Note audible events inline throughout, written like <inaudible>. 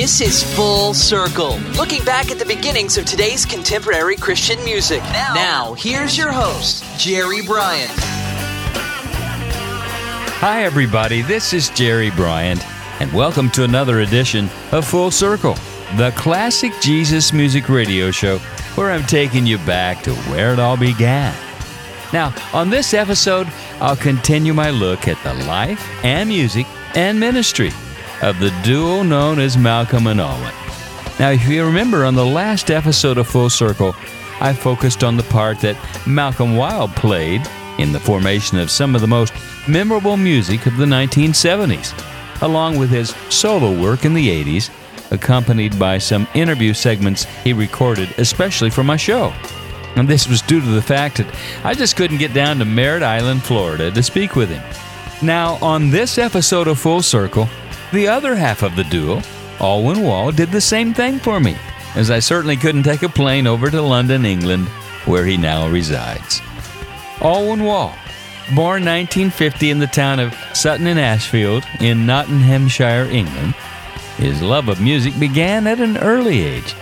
This is Full Circle, looking back at the beginnings of today's contemporary Christian music. Now, here's your host, Jerry Bryant. Hi, everybody. This is Jerry Bryant, and welcome to another edition of Full Circle, the classic Jesus music radio show where I'm taking you back to where it all began. Now, on this episode, I'll continue my look at the life and music and ministry of the duo known as Malcolm and Alwyn. Now, if you remember on the last episode of Full Circle, I focused on the part that Malcolm Wild played in the formation of some of the most memorable music of the 1970s, along with his solo work in the 80s, accompanied by some interview segments he recorded especially for my show. And this was due to the fact that I just couldn't get down to Merritt Island, Florida to speak with him. Now, on this episode of Full Circle, the other half of the duo, Alwyn Wall, did the same thing for me, as I certainly couldn't take a plane over to London, England, where he now resides. Alwyn Wall, born 1950 in the town of Sutton in Ashfield in Nottinghamshire, England, his love of music began at an early age,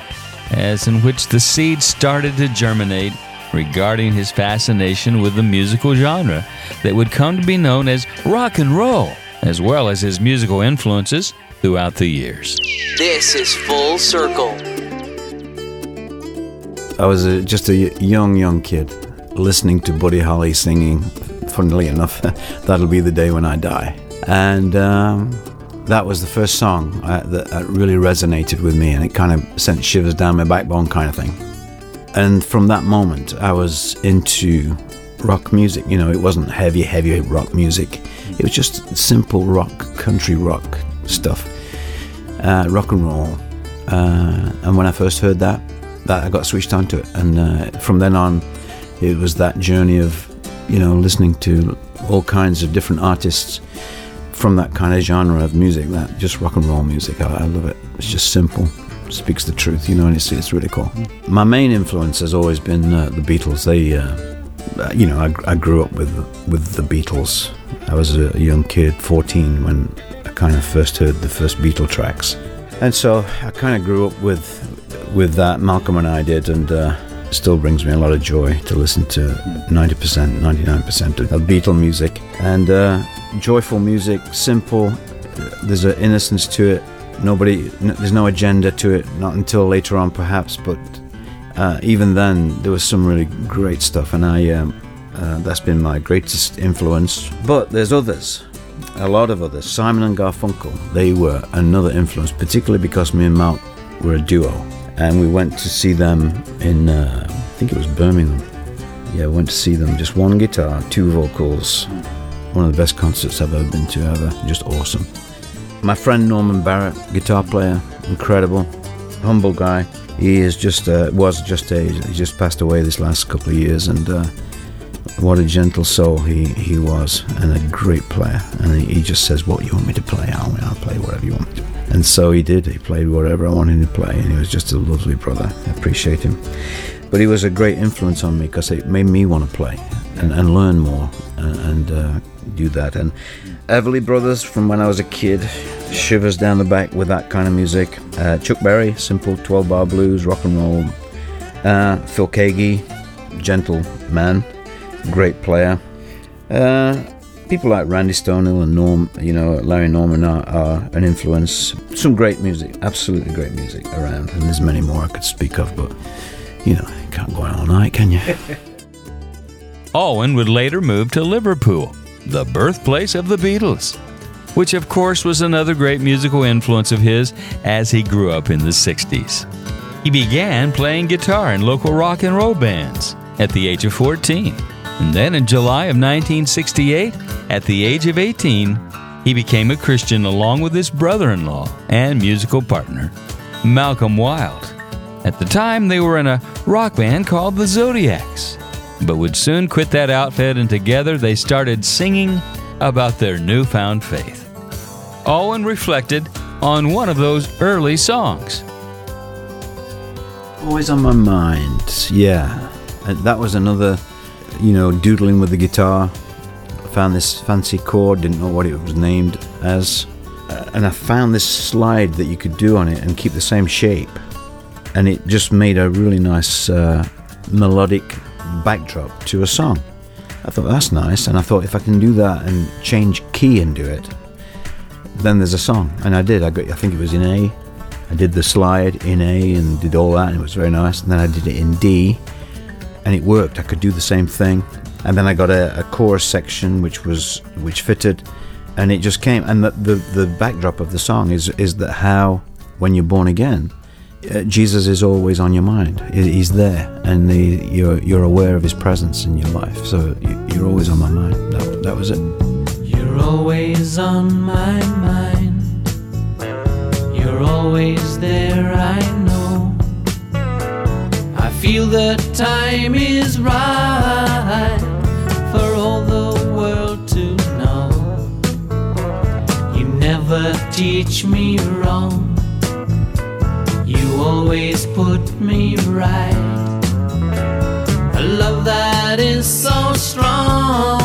as in which the seed started to germinate regarding his fascination with the musical genre that would come to be known as rock and roll, as well as his musical influences throughout the years. This is Full Circle. I was a, just a young, young kid listening to Buddy Holly singing. Funnily enough, <laughs> that'll be the day when I die. And um, that was the first song uh, that, that really resonated with me, and it kind of sent shivers down my backbone, kind of thing. And from that moment, I was into rock music. You know, it wasn't heavy, heavy rock music. It was just simple rock, country rock stuff, uh, rock and roll. Uh, and when I first heard that, that I got switched onto it, and uh, from then on, it was that journey of, you know, listening to all kinds of different artists from that kind of genre of music, that just rock and roll music. I, I love it. It's just simple, speaks the truth, you know, and it's, it's really cool. My main influence has always been uh, the Beatles. They, uh, you know, I, I grew up with with the Beatles. I was a young kid, 14, when I kind of first heard the first Beatle tracks, and so I kind of grew up with with that. Malcolm and I did, and uh, still brings me a lot of joy to listen to 90%, 99% of Beatle music and uh, joyful music, simple. There's an innocence to it. Nobody, n- there's no agenda to it. Not until later on, perhaps, but uh, even then, there was some really great stuff, and I. Um, uh, that's been my greatest influence. But there's others, a lot of others. Simon and Garfunkel, they were another influence, particularly because me and Mark were a duo, and we went to see them in, uh, I think it was Birmingham. Yeah, we went to see them. Just one guitar, two vocals. One of the best concerts I've ever been to ever. Just awesome. My friend Norman Barrett, guitar player, incredible, humble guy. He is just uh, was just a he just passed away this last couple of years, and uh, what a gentle soul he, he was, and a great player. And he, just says, "What you want me to play? I'll, I'll play whatever you want me to." And so he did. He played whatever I wanted to play, and he was just a lovely brother. I appreciate him. But he was a great influence on me because it made me want to play and, and learn more and, and uh, do that. And Everly Brothers from when I was a kid, shivers down the back with that kind of music. Uh, Chuck Berry, simple 12 bar blues, rock and roll. Uh, Phil Keaggy, gentle man, great player. Uh, people like Randy Stonehill and Norm, you know, Larry Norman are, are an influence. Some great music, absolutely great music around, and there's many more I could speak of, but you know, you can't go on all night, can you? <laughs> Alwyn would later move to Liverpool, the birthplace of the Beatles, which of course was another great musical influence of his as he grew up in the 60s. He began playing guitar in local rock and roll bands at the age of 14. And then in July of 1968, at the age of 18, he became a Christian along with his brother in law and musical partner, Malcolm Wild. At the time, they were in a rock band called the Zodiacs, but would soon quit that outfit and together they started singing about their newfound faith. Alwyn reflected on one of those early songs. Always on my mind. Yeah, Uh, that was another, you know, doodling with the guitar. Found this fancy chord, didn't know what it was named as, uh, and I found this slide that you could do on it and keep the same shape, and it just made a really nice uh, melodic backdrop to a song. I thought that's nice, and I thought if I can do that and change key and do it, then there's a song, and I did. I got, I think it was in A. I did the slide in A and did all that, and it was very nice. And then I did it in D, and it worked. I could do the same thing. And then I got a, a chorus section which was which fitted, and it just came. And the, the the backdrop of the song is is that how when you're born again, uh, Jesus is always on your mind. He's there, and you're you're aware of His presence in your life. So you- you're always on my mind. That, that was it. You're always on my mind. You're always there, I know. Feel the time is right for all the world to know. You never teach me wrong. You always put me right. A love that is so strong.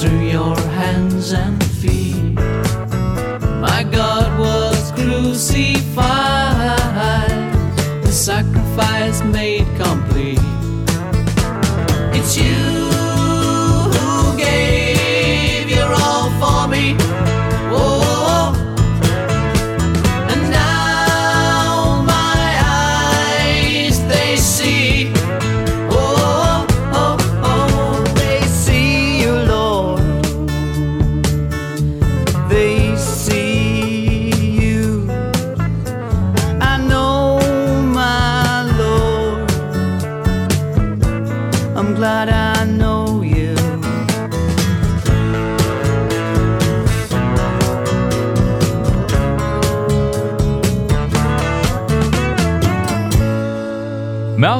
Through your hands and feet. My God was crucified, the sacrifice made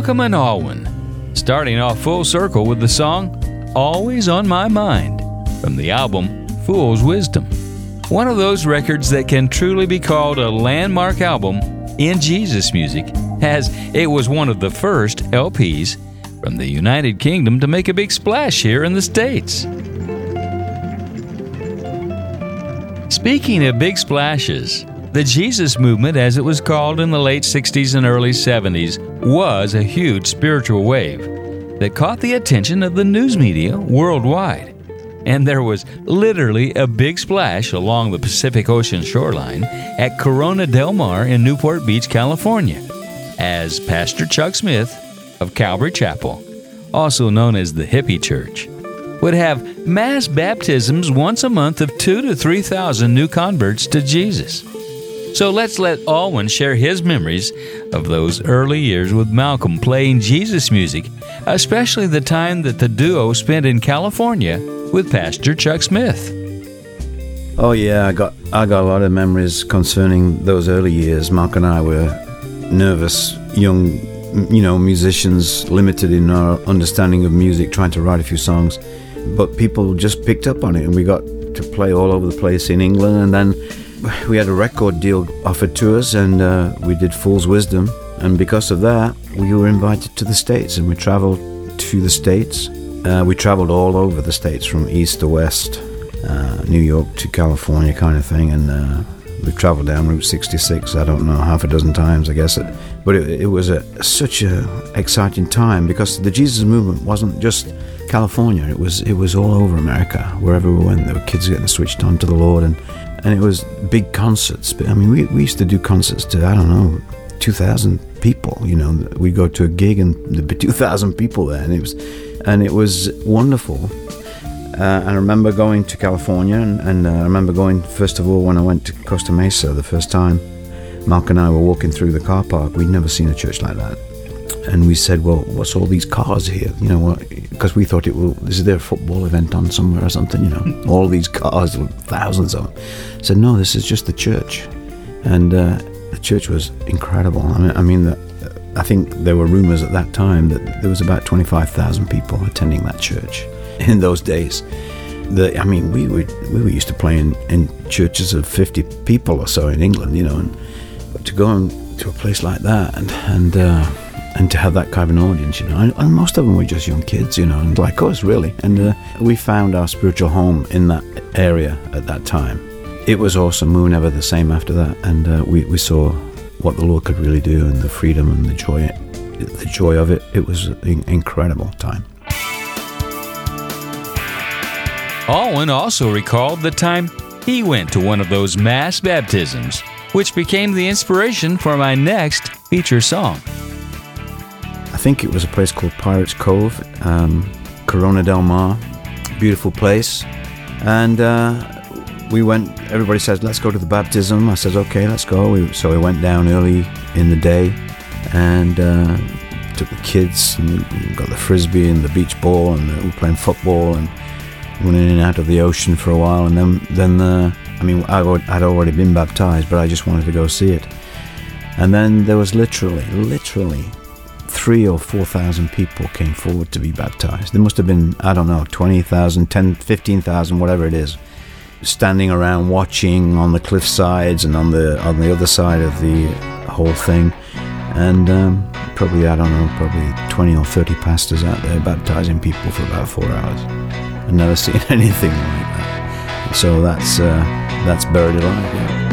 Malcolm and Alwyn, starting off full circle with the song Always on My Mind from the album Fool's Wisdom. One of those records that can truly be called a landmark album in Jesus music, as it was one of the first LPs from the United Kingdom to make a big splash here in the States. Speaking of big splashes, the Jesus movement, as it was called in the late 60s and early 70s, was a huge spiritual wave that caught the attention of the news media worldwide. And there was literally a big splash along the Pacific Ocean shoreline at Corona del Mar in Newport Beach, California, as Pastor Chuck Smith of Calvary Chapel, also known as the Hippie Church, would have mass baptisms once a month of two to 3,000 new converts to Jesus. So let's let Alwyn share his memories of those early years with Malcolm playing Jesus music, especially the time that the duo spent in California with Pastor Chuck Smith. Oh yeah, I got I got a lot of memories concerning those early years. Mark and I were nervous young, you know, musicians, limited in our understanding of music, trying to write a few songs. But people just picked up on it, and we got to play all over the place in England. And then we had a record deal offered to us, and uh, we did Fool's Wisdom. And because of that, we were invited to the States, and we traveled to the States. Uh, we traveled all over the States from east to west uh, New York to California kind of thing, and uh, we've traveled down Route 66. I don't know half a dozen times, I guess. It, but it, it was a such a exciting time because the Jesus movement wasn't just California. It was it was all over America. Wherever we went, there were kids getting switched on to the Lord, and and it was big concerts. But I mean, we, we used to do concerts to I don't know, two thousand people. You know, we go to a gig and there'd be <laughs> two thousand people there, and it was and it was wonderful. Uh, I remember going to California, and, and uh, I remember going first of all when I went to Costa Mesa the first time. Mark and I were walking through the car park. We'd never seen a church like that and we said, "Well, what's all these cars here?" You know, because we thought it will. Is there a football event on somewhere or something? You know, <laughs> all these cars, thousands of them. I said, "No, this is just the church," and uh, the church was incredible. I mean, I mean, the, I think there were rumors at that time that there was about twenty-five thousand people attending that church <laughs> in those days. The, I mean, we were we were used to playing in churches of fifty people or so in England, you know, and to go to a place like that and and. Uh, and to have that kind of an audience, you know. And, and most of them were just young kids, you know, and like us, really. And uh, we found our spiritual home in that area at that time. It was awesome. We were never the same after that, and uh, we we saw what the Lord could really do, and the freedom and the joy, the joy of it. It was an incredible time. Alwyn also recalled the time he went to one of those mass baptisms, which became the inspiration for my next feature song. I think it was a place called Pirates Cove, um, Corona del Mar, beautiful place. And uh, we went, everybody says, let's go to the baptism. I said, okay, let's go. We, so we went down early in the day and uh, took the kids and got the frisbee and the beach ball and we were playing football and went in and out of the ocean for a while. And then, then uh, I mean, I'd already been baptized, but I just wanted to go see it. And then there was literally, literally three or four thousand people came forward to be baptized. There must have been, I don't know, 20,000, 10, 15,000, whatever it is, standing around watching on the cliff sides and on the on the other side of the whole thing. And um, probably, I don't know, probably 20 or 30 pastors out there baptizing people for about four hours. I've never <laughs> seen anything like that. So that's, uh, that's buried alive, yeah.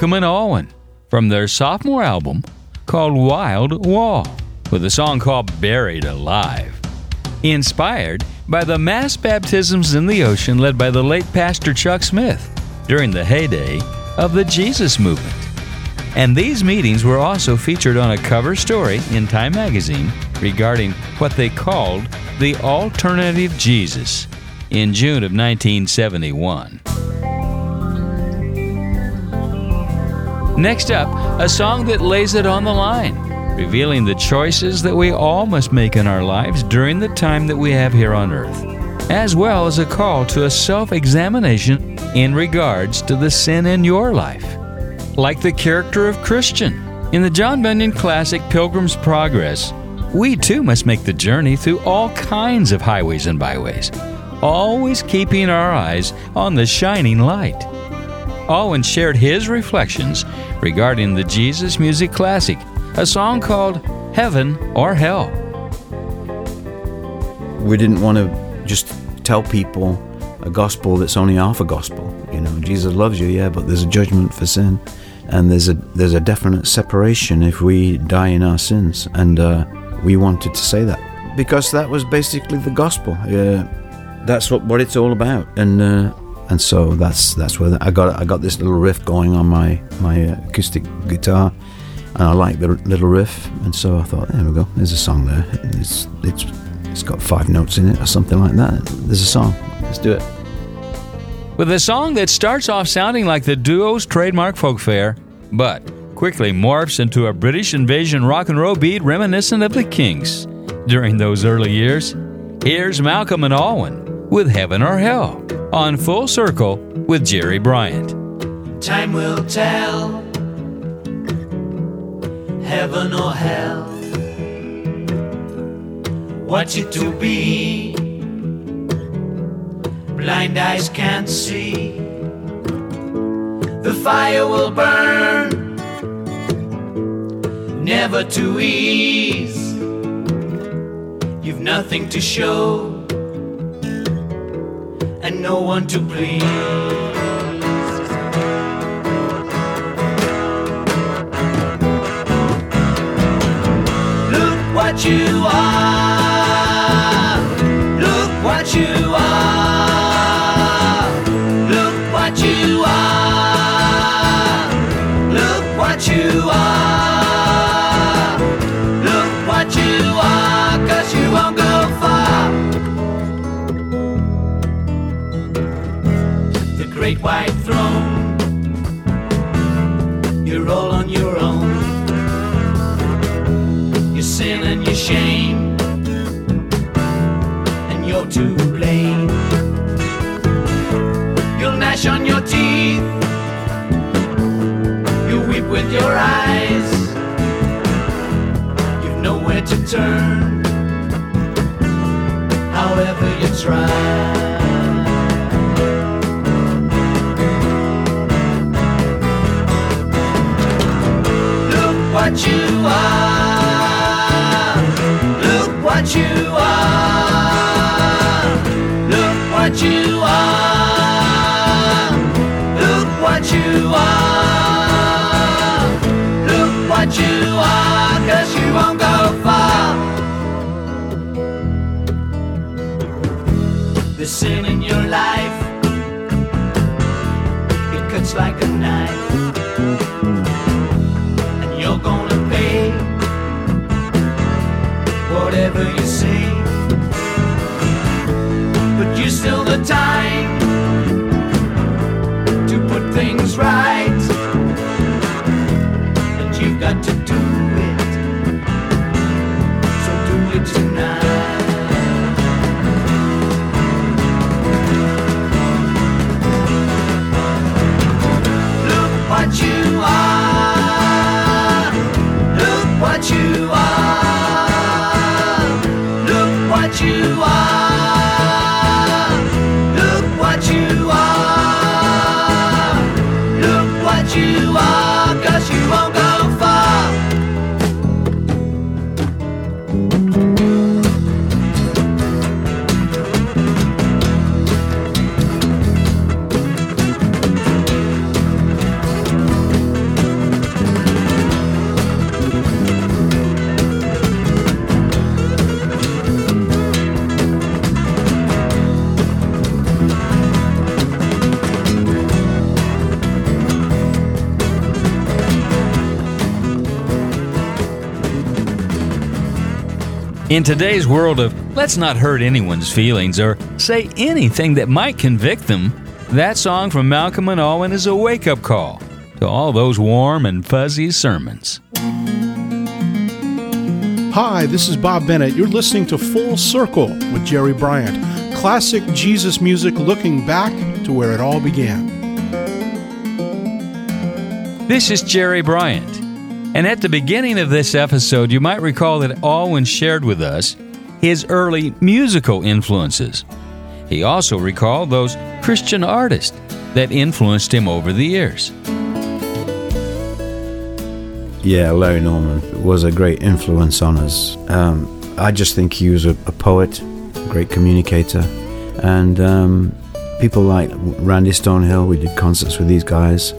Malcolm and Alwyn from their sophomore album called Wild Wall with a song called Buried Alive. Inspired by the mass baptisms in the ocean led by the late Pastor Chuck Smith during the heyday of the Jesus movement. And these meetings were also featured on a cover story in Time magazine regarding what they called the alternative Jesus in June of 1971. Next up, a song that lays it on the line, revealing the choices that we all must make in our lives during the time that we have here on earth, as well as a call to a self examination in regards to the sin in your life. Like the character of Christian. In the John Bunyan classic Pilgrim's Progress, we too must make the journey through all kinds of highways and byways, always keeping our eyes on the shining light. Alwyn shared his reflections regarding the Jesus music classic, a song called Heaven or Hell. We didn't want to just tell people a gospel that's only half a gospel. You know, Jesus loves you, yeah, but there's a judgment for sin, and there's a there's a definite separation if we die in our sins, and uh, we wanted to say that because that was basically the gospel. Yeah, that's what what it's all about, and uh, and so that's that's where I got I got this little riff going on my my acoustic guitar, and I like the little riff, and so I thought, there we go, there's a song there. It's it's it's got five notes in it or something like that. There's a song. Let's do it. With a song that starts off sounding like the duo's trademark folk fare, but quickly morphs into a British invasion rock and roll beat reminiscent of the Kinks during those early years. Here's Malcolm and Alwyn with Heaven or Hell on Full Circle with Jerry Bryant. Time will tell. Heaven or hell. What's it to be? Blind eyes can't see. The fire will burn, never to ease. You've nothing to show and no one to please. Look what you are. White throne. You're all on your own your sin and your shame, and you're to blame. You'll gnash on your teeth, you'll weep with your eyes. You've nowhere to turn, however you try. What you are. Look what you are. Look what you are. Look what you are. Look what you are, cause you won't go far. The sin time In today's world of let's not hurt anyone's feelings or say anything that might convict them, that song from Malcolm and Alwyn is a wake up call to all those warm and fuzzy sermons. Hi, this is Bob Bennett. You're listening to Full Circle with Jerry Bryant. Classic Jesus music looking back to where it all began. This is Jerry Bryant. And at the beginning of this episode, you might recall that Alwyn shared with us his early musical influences. He also recalled those Christian artists that influenced him over the years. Yeah, Larry Norman was a great influence on us. Um, I just think he was a, a poet, a great communicator, and um, people like Randy Stonehill. We did concerts with these guys.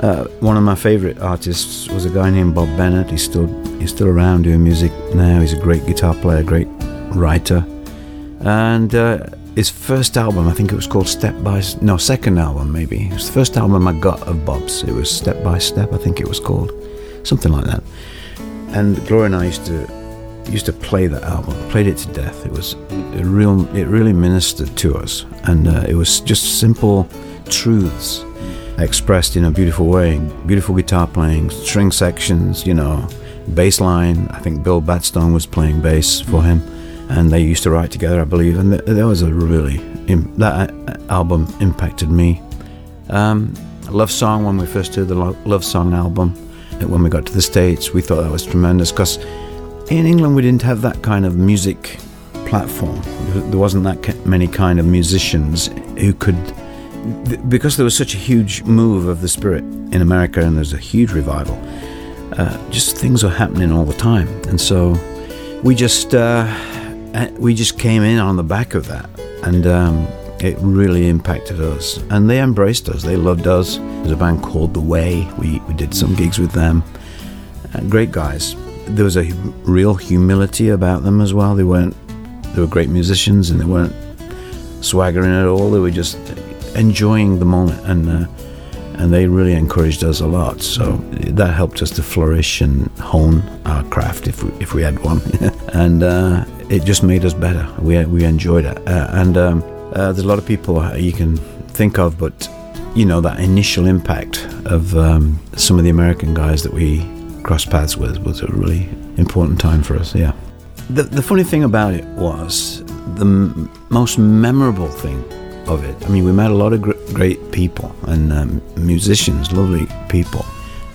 Uh, one of my favorite artists was a guy named Bob Bennett. He's still he's still around doing music now. He's a great guitar player, great writer, and uh, his first album, I think it was called Step by no second album maybe. It was the first album I got of Bob's. It was Step by Step, I think it was called, something like that. And Gloria and I used to used to play that album, played it to death. It was a real, it really ministered to us, and uh, it was just simple truths expressed in a beautiful way. Beautiful guitar playing, string sections, you know, bass line. I think Bill Batstone was playing bass for him, and they used to write together, I believe. And th- that was a really that uh, album impacted me. Um, Love Song when we first heard the Love Song album. When we got to the States, we thought that was tremendous because in England we didn't have that kind of music platform. There wasn't that many kind of musicians who could because there was such a huge move of the spirit in America and there's a huge revival, uh, just things were happening all the time. And so we just uh, uh, we just came in on the back of that, and um, it really impacted us. And they embraced us. They loved us. There's a band called The Way. We, we did some gigs with them. Uh, great guys. There was a real humility about them as well. They weren't. They were great musicians, and they weren't swaggering at all. They were just enjoying the moment, and uh, and they really encouraged us a lot. So that helped us to flourish and hone our craft if we, if we had one, <laughs> and uh, it just made us better. We we enjoyed it, uh, and um, uh, there's a lot of people you can think of, but you know that initial impact of um, some of the American guys that we crossed paths with was a really important time for us. Yeah. The, the funny thing about it was the m- most memorable thing of it. I mean, we met a lot of gr- great people and um, musicians, lovely people,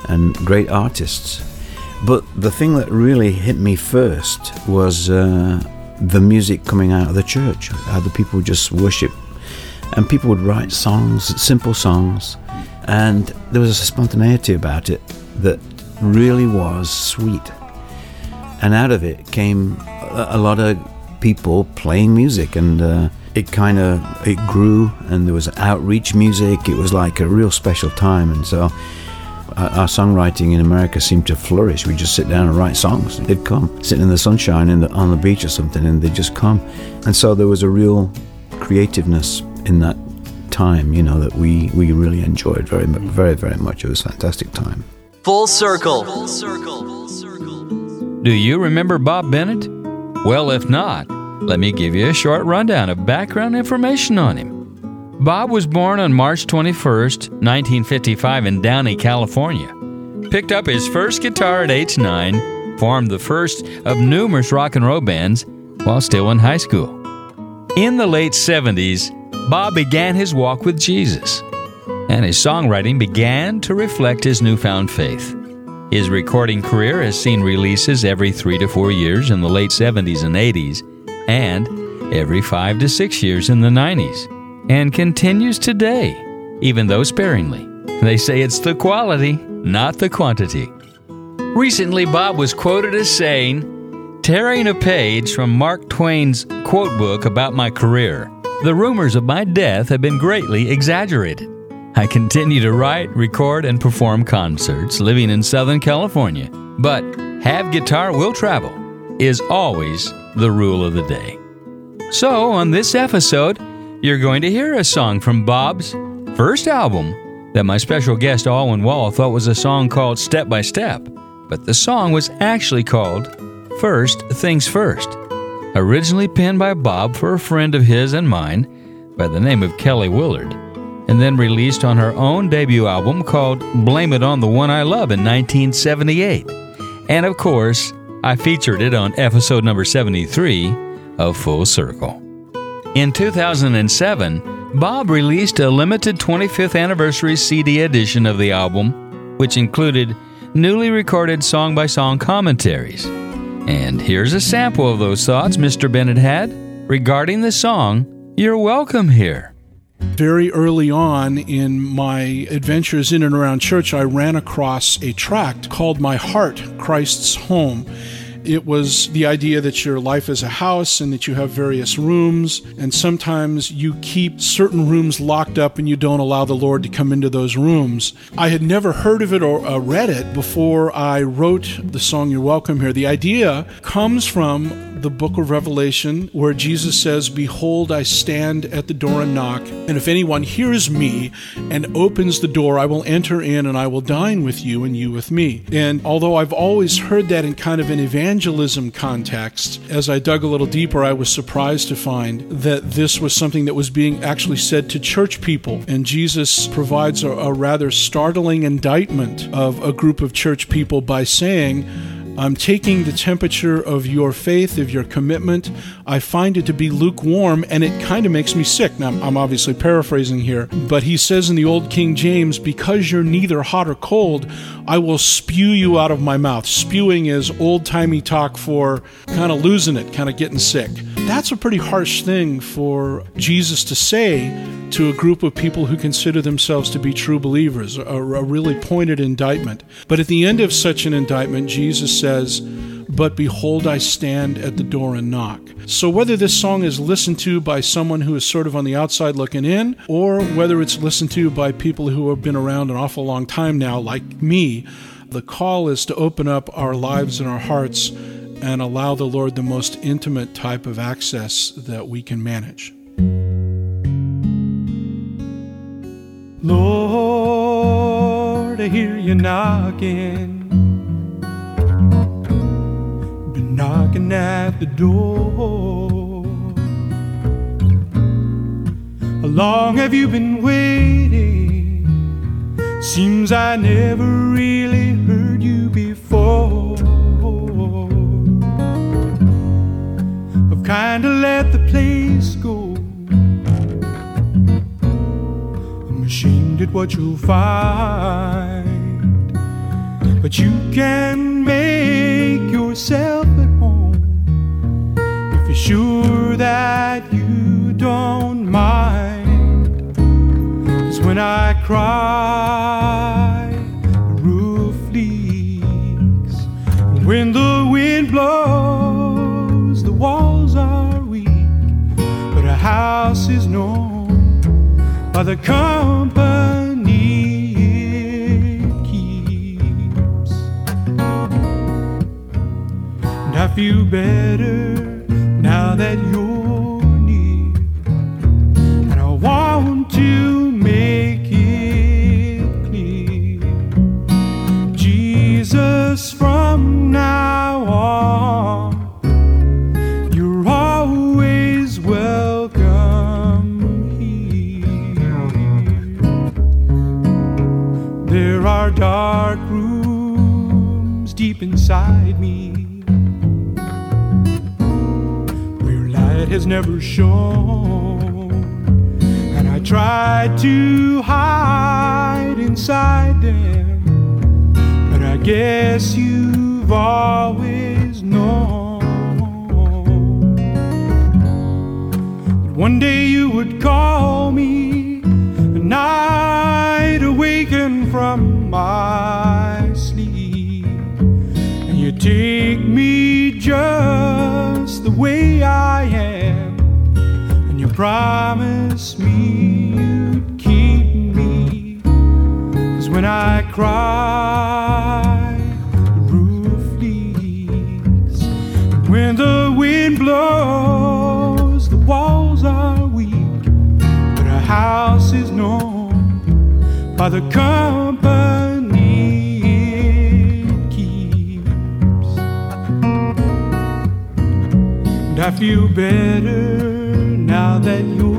and great artists. But the thing that really hit me first was uh, the music coming out of the church, how the people just worship. And people would write songs, simple songs, and there was a spontaneity about it that really was sweet. And out of it came a, a lot of people playing music and uh, it kind of it grew and there was outreach music it was like a real special time and so uh, our songwriting in America seemed to flourish. We just sit down and write songs. They'd come, sitting in the sunshine in the, on the beach or something, and they'd just come. And so there was a real creativeness in that time, you know, that we, we really enjoyed very, very, very much. It was a fantastic time. Full circle. Full circle. Full circle. Do you remember Bob Bennett? Well, if not, let me give you a short rundown of background information on him. Bob was born on March 21, 1955, in Downey, California. Picked up his first guitar at age 9, formed the first of numerous rock and roll bands while still in high school. In the late 70s, Bob began his walk with Jesus, and his songwriting began to reflect his newfound faith. His recording career has seen releases every three to four years in the late 70s and 80s and every five to six years in the 90s, and continues today, even though sparingly. They say it's the quality, not the quantity. Recently, Bob was quoted as saying, Tearing a page from Mark Twain's quote book about my career, the rumors of my death have been greatly exaggerated. I continue to write, record, and perform concerts living in Southern California, but have guitar will travel is always the rule of the day. So, on this episode, you're going to hear a song from Bob's first album that my special guest Alwyn Wall thought was a song called Step by Step, but the song was actually called First Things First, originally penned by Bob for a friend of his and mine by the name of Kelly Willard, and then released on her own debut album called Blame It on the One I Love in 1978. And of course, I featured it on episode number 73 of Full Circle. In 2007, Bob released a limited 25th anniversary CD edition of the album, which included newly recorded song by song commentaries. And here's a sample of those thoughts Mr. Bennett had regarding the song You're Welcome Here. Very early on in my adventures in and around church, I ran across a tract called My Heart, Christ's Home. It was the idea that your life is a house and that you have various rooms, and sometimes you keep certain rooms locked up and you don't allow the Lord to come into those rooms. I had never heard of it or uh, read it before I wrote the song You're Welcome Here. The idea comes from the book of Revelation where Jesus says, Behold, I stand at the door and knock, and if anyone hears me and opens the door, I will enter in and I will dine with you and you with me. And although I've always heard that in kind of an evangelism context, as I dug a little deeper, I was surprised to find that this was something that was being actually said to church people. And Jesus provides a, a rather startling indictment of a group of church people by saying, I'm taking the temperature of your faith, of your commitment. I find it to be lukewarm, and it kind of makes me sick. Now, I'm obviously paraphrasing here, but he says in the Old King James, Because you're neither hot or cold, I will spew you out of my mouth. Spewing is old timey talk for kind of losing it, kind of getting sick. That's a pretty harsh thing for Jesus to say to a group of people who consider themselves to be true believers, a, a really pointed indictment. But at the end of such an indictment, Jesus says, but behold, I stand at the door and knock. So, whether this song is listened to by someone who is sort of on the outside looking in, or whether it's listened to by people who have been around an awful long time now, like me, the call is to open up our lives and our hearts and allow the Lord the most intimate type of access that we can manage. Lord, I hear you knocking. Been knocking at the door. How long have you been waiting? Seems I never really heard you before. Kinda let the place go. I'm ashamed at what you'll find. But you can make yourself at home if you're sure that you don't mind. Cause when I cry, the company it keeps. And I feel better now that you're never shown. And I tried to hide inside them, but I guess you've always known. That one day you would call me, and I'd awaken from my sleep, and you'd take me just the way I am, promise me you'd keep me. Cause when I cry, the roof leaks. And when the wind blows, the walls are weak. But a house is known by the company. And I feel better now that you're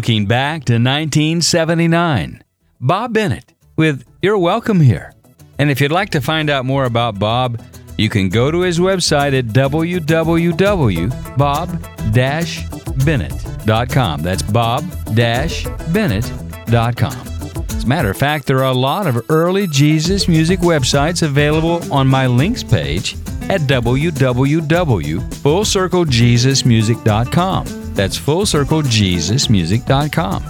Looking back to 1979, Bob Bennett with You're Welcome Here. And if you'd like to find out more about Bob, you can go to his website at www.bob-bennett.com. That's bob-bennett.com. As a matter of fact, there are a lot of early Jesus music websites available on my links page at www.fullcirclejesusmusic.com. That's fullcirclejesusmusic.com.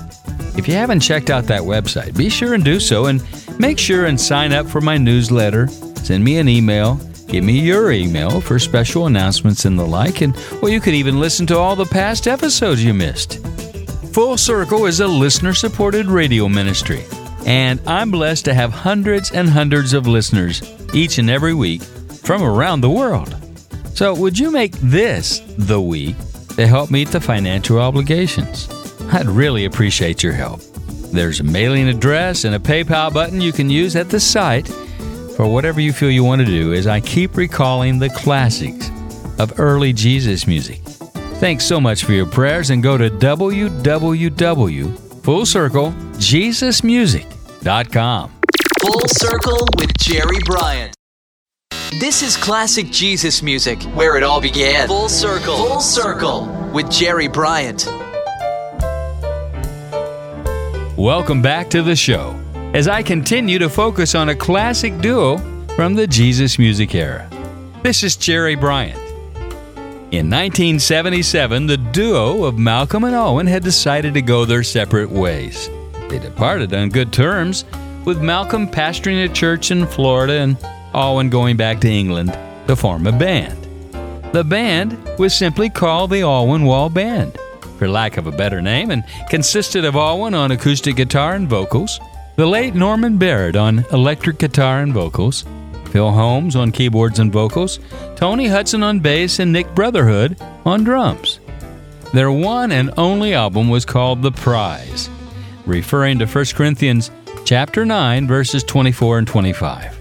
If you haven't checked out that website, be sure and do so and make sure and sign up for my newsletter. Send me an email. Give me your email for special announcements and the like, and well, you can even listen to all the past episodes you missed. Full Circle is a listener supported radio ministry, and I'm blessed to have hundreds and hundreds of listeners each and every week from around the world. So, would you make this the week to help meet the financial obligations? I'd really appreciate your help. There's a mailing address and a PayPal button you can use at the site for whatever you feel you want to do as I keep recalling the classics of early Jesus music. Thanks so much for your prayers and go to www.fullcirclejesusmusic.com. Full Circle with Jerry Bryant. This is classic Jesus music, where it all began. Full Circle. Full Circle with Jerry Bryant. Welcome back to the show as I continue to focus on a classic duo from the Jesus music era. This is Jerry Bryant. In 1977, the duo of Malcolm and Alwyn had decided to go their separate ways. They departed on good terms, with Malcolm pastoring a church in Florida and Alwyn going back to England to form a band. The band was simply called the Alwyn Wall Band, for lack of a better name, and consisted of Alwyn on acoustic guitar and vocals, the late Norman Barratt on electric guitar and vocals, Phil Holmes on keyboards and vocals, Tony Hudson on bass, and Nick Brotherhood on drums. Their one and only album was called The Prize, referring to 1 Corinthians chapter 9 verses 24 and 25.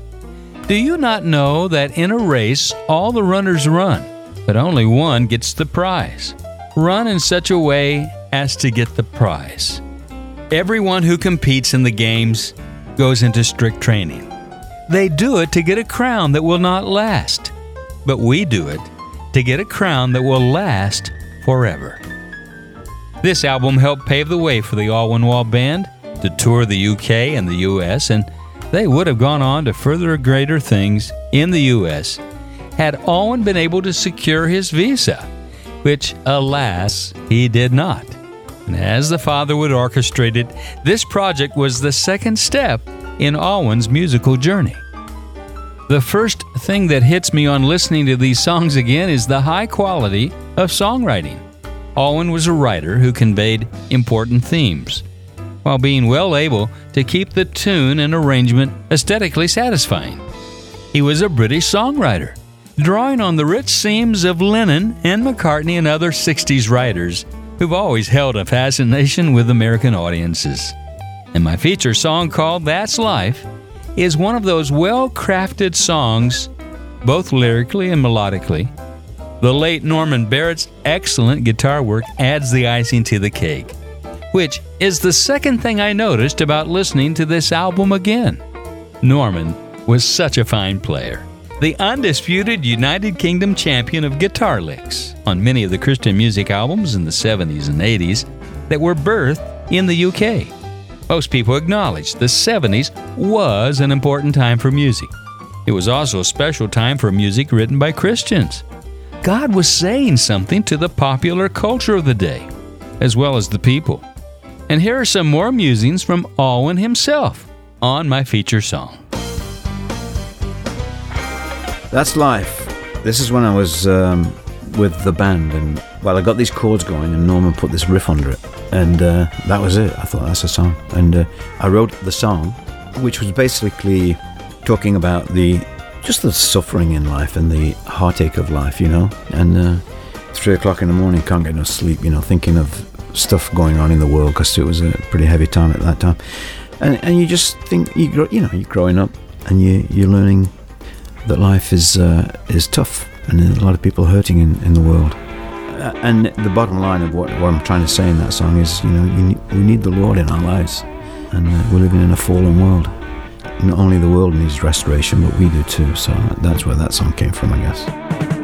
Do you not know that in a race all the runners run, but only one gets the prize? Run in such a way as to get the prize. Everyone who competes in the games goes into strict training. They do it to get a crown that will not last, but we do it to get a crown that will last forever. This album helped pave the way for the Alwyn Wall Band to tour the UK and the US, and they would have gone on to further greater things in the US had Alwyn been able to secure his visa, which, alas, he did not. And as the father would orchestrate it, this project was the second step in Alwyn's musical journey. The first thing that hits me on listening to these songs again is the high quality of songwriting. Alwyn was a writer who conveyed important themes, while being well able to keep the tune and arrangement aesthetically satisfying. He was a British songwriter, drawing on the rich seams of Lennon and McCartney and other 60s writers who've always held a fascination with American audiences. And my feature song called That's Life is one of those well crafted songs, both lyrically and melodically. The late Norman Barratt's excellent guitar work adds the icing to the cake, which is the second thing I noticed about listening to this album again. Norman was such a fine player. The undisputed United Kingdom champion of guitar licks on many of the Christian music albums in the 70s and 80s that were birthed in the UK. Most people acknowledge the 70s was an important time for music. It was also a special time for music written by Christians. God was saying something to the popular culture of the day, as well as the people. And here are some more musings from Alwyn himself on my feature song. That's life. This is when I was um, with the band, and well, I got these chords going, and Norman put this riff under it, and uh, that was it. I thought that's a song, and uh, I wrote the song, which was basically talking about the just the suffering in life and the heartache of life, you know. And uh, three o'clock in the morning, can't get no sleep, you know, thinking of stuff going on in the world because it was a pretty heavy time at that time. And and you just think you grow, you know, you're growing up and you you're learning that life is uh, is tough and a lot of people hurting in, in the world. Uh, and the bottom line of what, what I'm trying to say in that song is, you know, you we need the Lord in our lives, and uh, we're living in a fallen world. Not only the world needs restoration, but we do too. So that's where that song came from, I guess.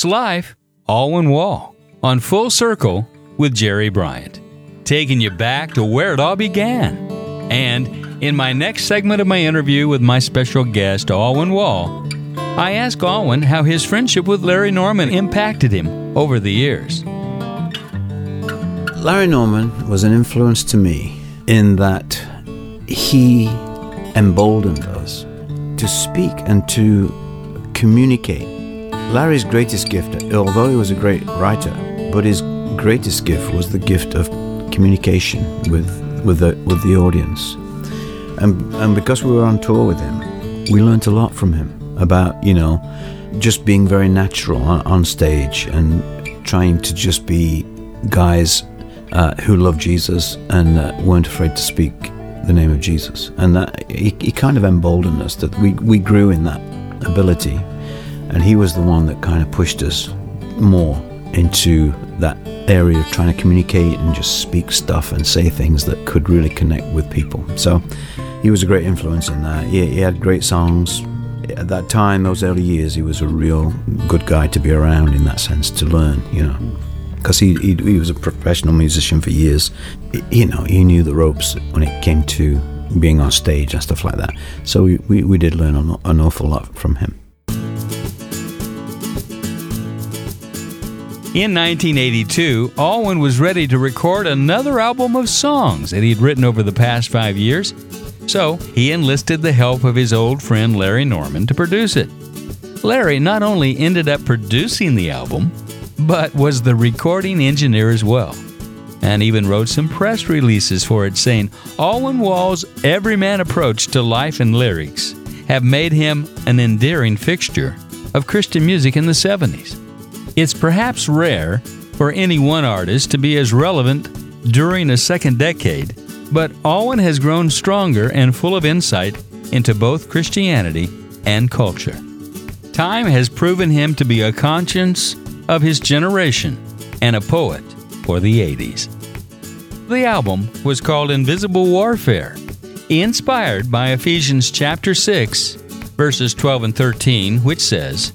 That's Life, Alwyn Wall, on Full Circle with Jerry Bryant, taking you back to where it all began. And in my next segment of my interview with my special guest, Alwyn Wall, I ask Alwyn how his friendship with Larry Norman impacted him over the years. Larry Norman was an influence to me in that he emboldened us to speak and to communicate. Larry's greatest gift, although he was a great writer, but his greatest gift was the gift of communication with with the with the audience. And and because we were on tour with him, we learned a lot from him about you know just being very natural on, on stage and trying to just be guys uh, who loved Jesus and uh, weren't afraid to speak the name of Jesus. And that he, he kind of emboldened us that we, we grew in that ability. And he was the one that kind of pushed us more into that area of trying to communicate and just speak stuff and say things that could really connect with people. So he was a great influence in that. He, he had great songs. At that time, those early years, he was a real good guy to be around in that sense, to learn, you know. Because he, he, he was a professional musician for years. You know, he knew the ropes when it came to being on stage and stuff like that. So we, we, we did learn an, an awful lot from him. In 1982, Alwyn was ready to record another album of songs that he'd written over the past five years, so he enlisted the help of his old friend Larry Norman to produce it. Larry not only ended up producing the album, but was the recording engineer as well, and even wrote some press releases for it saying Alwyn Wall's everyman approach to life and lyrics have made him an endearing fixture of Christian music in the 70s. It's perhaps rare for any one artist to be as relevant during a second decade, but Alwyn has grown stronger and full of insight into both Christianity and culture. Time has proven him to be a conscience of his generation and a poet for the 80s. The album was called Invisible Warfare, inspired by Ephesians chapter 6, verses 12 and 13, which says,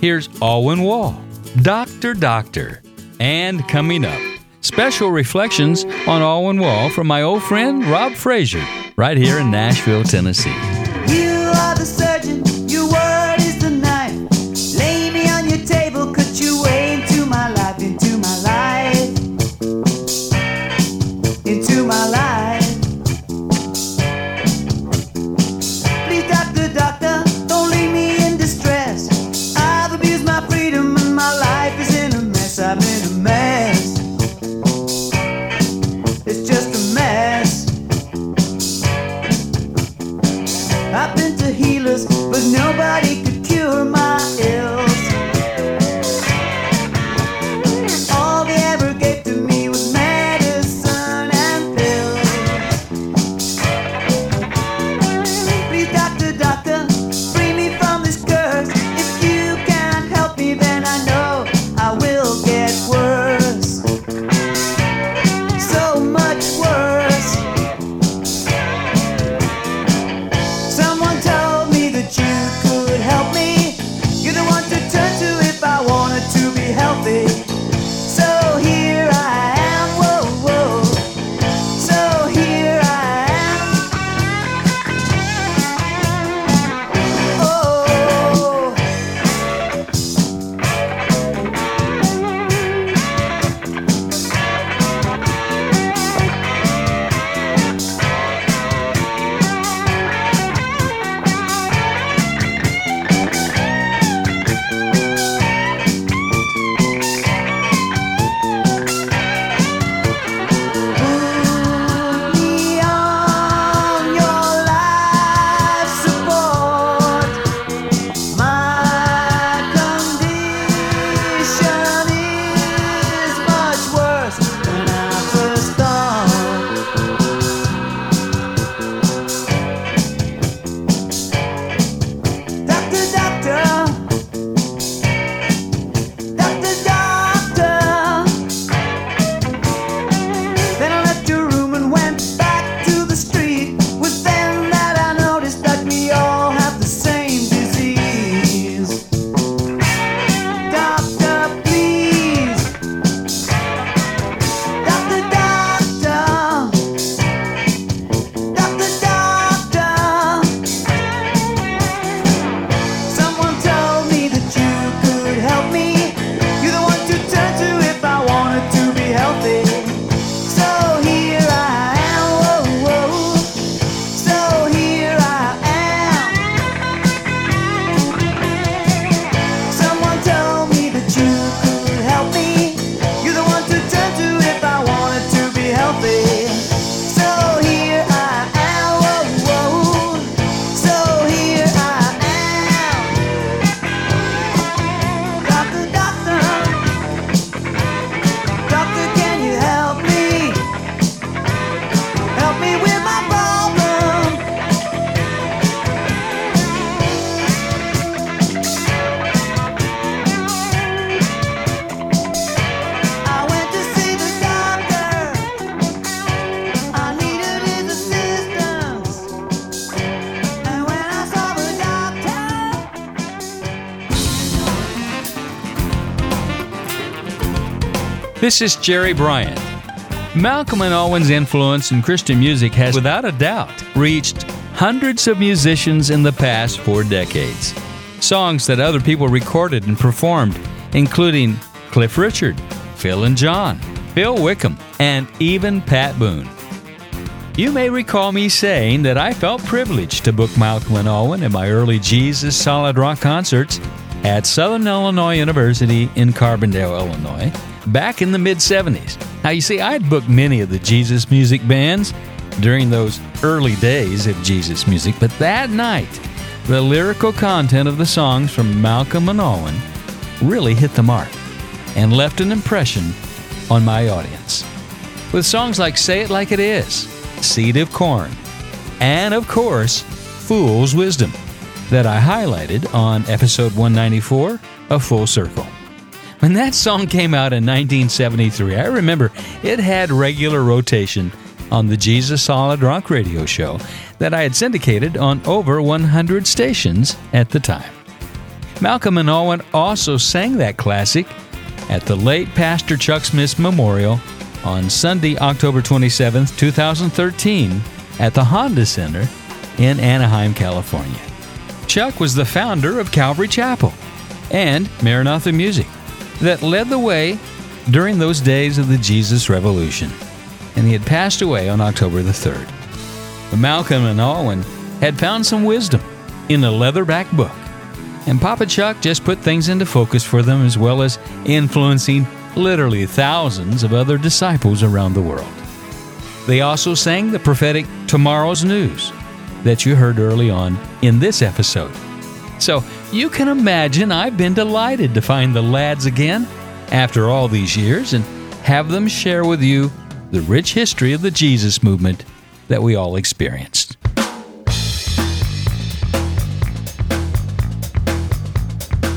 here's Alwyn Wall, Doctor Doctor. And coming up, special reflections on Alwyn Wall from my old friend Rob Frazier, right here in Nashville, Tennessee. This is Jerry Bryant. Malcolm and Alwyn's influence in Christian music has, without a doubt, reached hundreds of musicians in the past four decades. Songs that other people recorded and performed, including Cliff Richard, Phil and John, Bill Wickham, and even Pat Boone. You may recall me saying that I felt privileged to book Malcolm and Alwyn in my early Jesus Solid Rock concerts at Southern Illinois University in Carbondale, Illinois, back in the mid 70s. Now, you see, I'd booked many of the Jesus music bands during those early days of Jesus music, but that night, the lyrical content of the songs from Malcolm and Alwyn really hit the mark and left an impression on my audience. With songs like Say It Like It Is, Seed of Corn, and of course, Fool's Wisdom, that I highlighted on episode 194 of Full Circle. When that song came out in 1973, I remember it had regular rotation on the Jesus Solid Rock radio show that I had syndicated on over 100 stations at the time. Malcolm and Alwyn also sang that classic at the late Pastor Chuck Smith's memorial on Sunday, October 27, 2013, at the Honda Center in Anaheim, California. Chuck was the founder of Calvary Chapel and Maranatha Music that led the way during those days of the Jesus Revolution, and he had passed away on October the 3rd. But Malcolm and Alwyn had found some wisdom in a leatherback book, and Papa Chuck just put things into focus for them as well as influencing literally thousands of other disciples around the world. They also sang the prophetic Tomorrow's News that you heard early on in this episode. So you can imagine I've been delighted to find the lads again after all these years and have them share with you the rich history of the Jesus movement that we all experienced.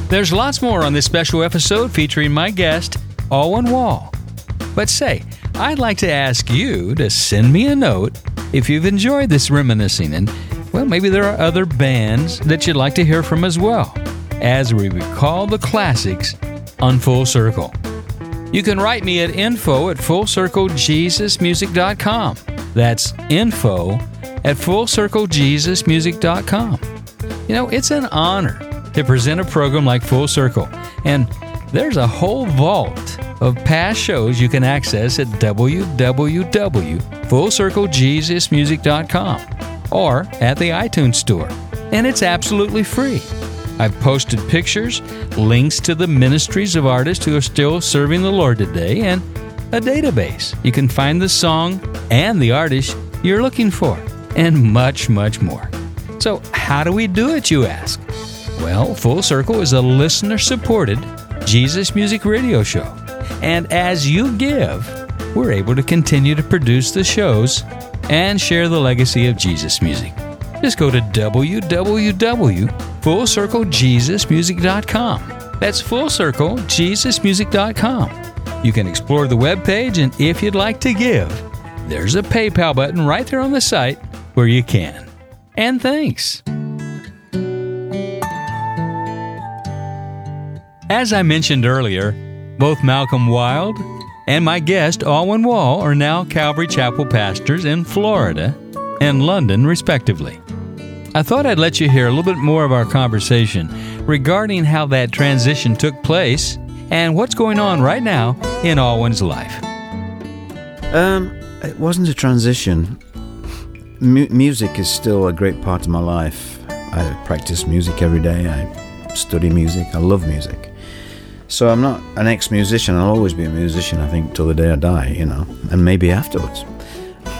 There's lots more on this special episode featuring my guest, Alwyn Wall. But say, I'd like to ask you to send me a note if you've enjoyed this reminiscing and well, maybe there are other bands that you'd like to hear from as well, as we recall the classics on Full Circle. You can write me at info at fullcirclejesusmusic.com. That's info at fullcirclejesusmusic.com. You know, it's an honor to present a program like Full Circle, and there's a whole vault of past shows you can access at www.fullcirclejesusmusic.com or at the iTunes Store, and it's absolutely free. I've posted pictures, links to the ministries of artists who are still serving the Lord today, and a database. You can find the song and the artist you're looking for, and much, much more. So, how do we do it, you ask? Well, Full Circle is a listener supported Jesus music radio show. And as you give, we're able to continue to produce the shows and share the legacy of Jesus music. Just go to www.fullcirclejesusmusic.com. That's fullcirclejesusmusic.com. You can explore the webpage, and if you'd like to give, there's a PayPal button right there on the site where you can. And thanks. As I mentioned earlier, both Malcolm Wild and my guest, Alwyn Wall, are now Calvary Chapel pastors in Florida and London, respectively. I thought I'd let you hear a little bit more of our conversation regarding how that transition took place and what's going on right now in Alwyn's life. Um, it wasn't a transition. Mu- music is still a great part of my life. I practice music every day. I study music. I love music. So I'm not an ex-musician. I'll always be a musician. I think till the day I die, you know, and maybe afterwards.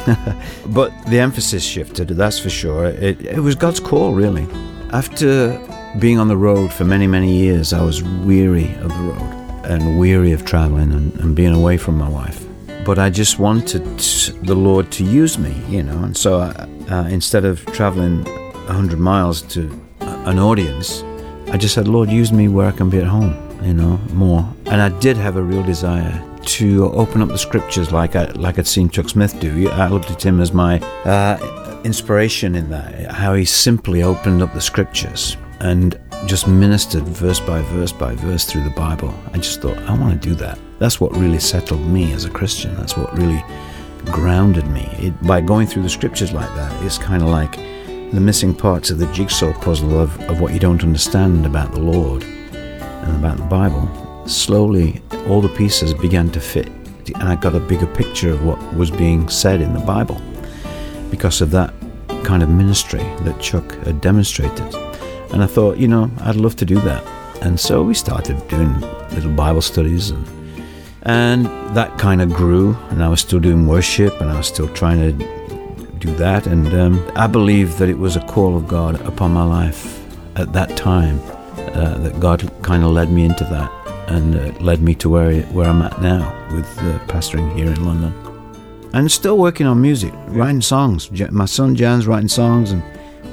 <laughs> but the emphasis shifted. That's for sure. It, it was God's call, really. After being on the road for many, many years, I was weary of the road and weary of traveling and, and being away from my wife. But I just wanted the Lord to use me, you know. And so I, uh, instead of traveling 100 miles to an audience, I just said, Lord, use me where I can be at home, you know, more. And I did have a real desire to open up the scriptures like I like I'd seen Chuck Smith do. I looked at him as my uh, inspiration in that, how he simply opened up the scriptures. And just ministered verse by verse by verse through the Bible. I just thought, I want to do that. That's what really settled me as a Christian. That's what really grounded me. It, by going through the scriptures like that, it's kind of like the missing parts of the jigsaw puzzle of, of what you don't understand about the Lord about the Bible. Slowly, all the pieces began to fit, and I got a bigger picture of what was being said in the Bible because of that kind of ministry that Chuck had demonstrated. And I thought, you know, I'd love to do that. And so we started doing little Bible studies and and that kind of grew and I was still doing worship and I was still trying to do that and um, I believe that it was a call of God upon my life at that time uh, that God kind of led me into that and uh, led me to where where I'm at now with uh, pastoring here in London and still working on music writing songs my son Jan's writing songs and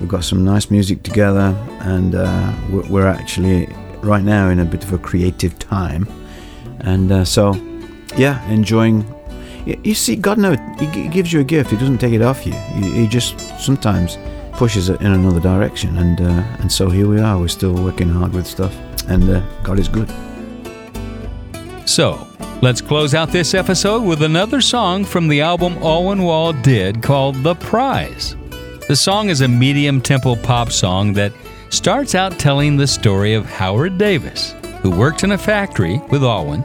We've got some nice music together, and uh, we're, actually right now in a bit of a creative time. And uh, so, yeah, enjoying. You, see, God knows, He gives you a gift. He doesn't take it off you. He just sometimes pushes it in another direction. And uh, and so here we are. We're still working hard with stuff, and uh, God is good. So, let's close out this episode with another song from the album Alwyn Wall did called The Prize. The song is a medium tempo pop song that starts out telling the story of Howard Davis, who worked in a factory with Alwyn,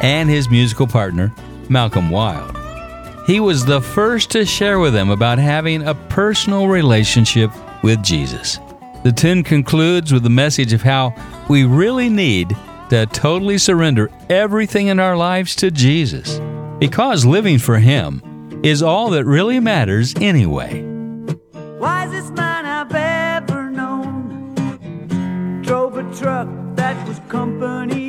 and his musical partner, Malcolm Wild. He was the first to share with them about having a personal relationship with Jesus. The tune concludes with the message of how we really need to totally surrender everything in our lives to Jesus, because living for Him is all that really matters anyway wisest man I've ever known. Drove a truck that was company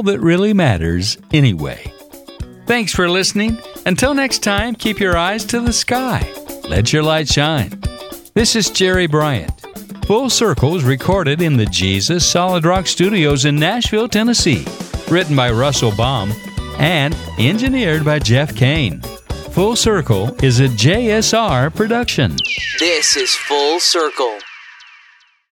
All that really matters anyway. Thanks for listening. Until next time, keep your eyes to the sky. Let your light shine. This is Jerry Bryant. Full Circle is recorded in the Jesus Solid Rock Studios in Nashville, Tennessee. Written by Russell Baum and engineered by Jeff Kane. Full Circle is a JSR production. This is Full Circle.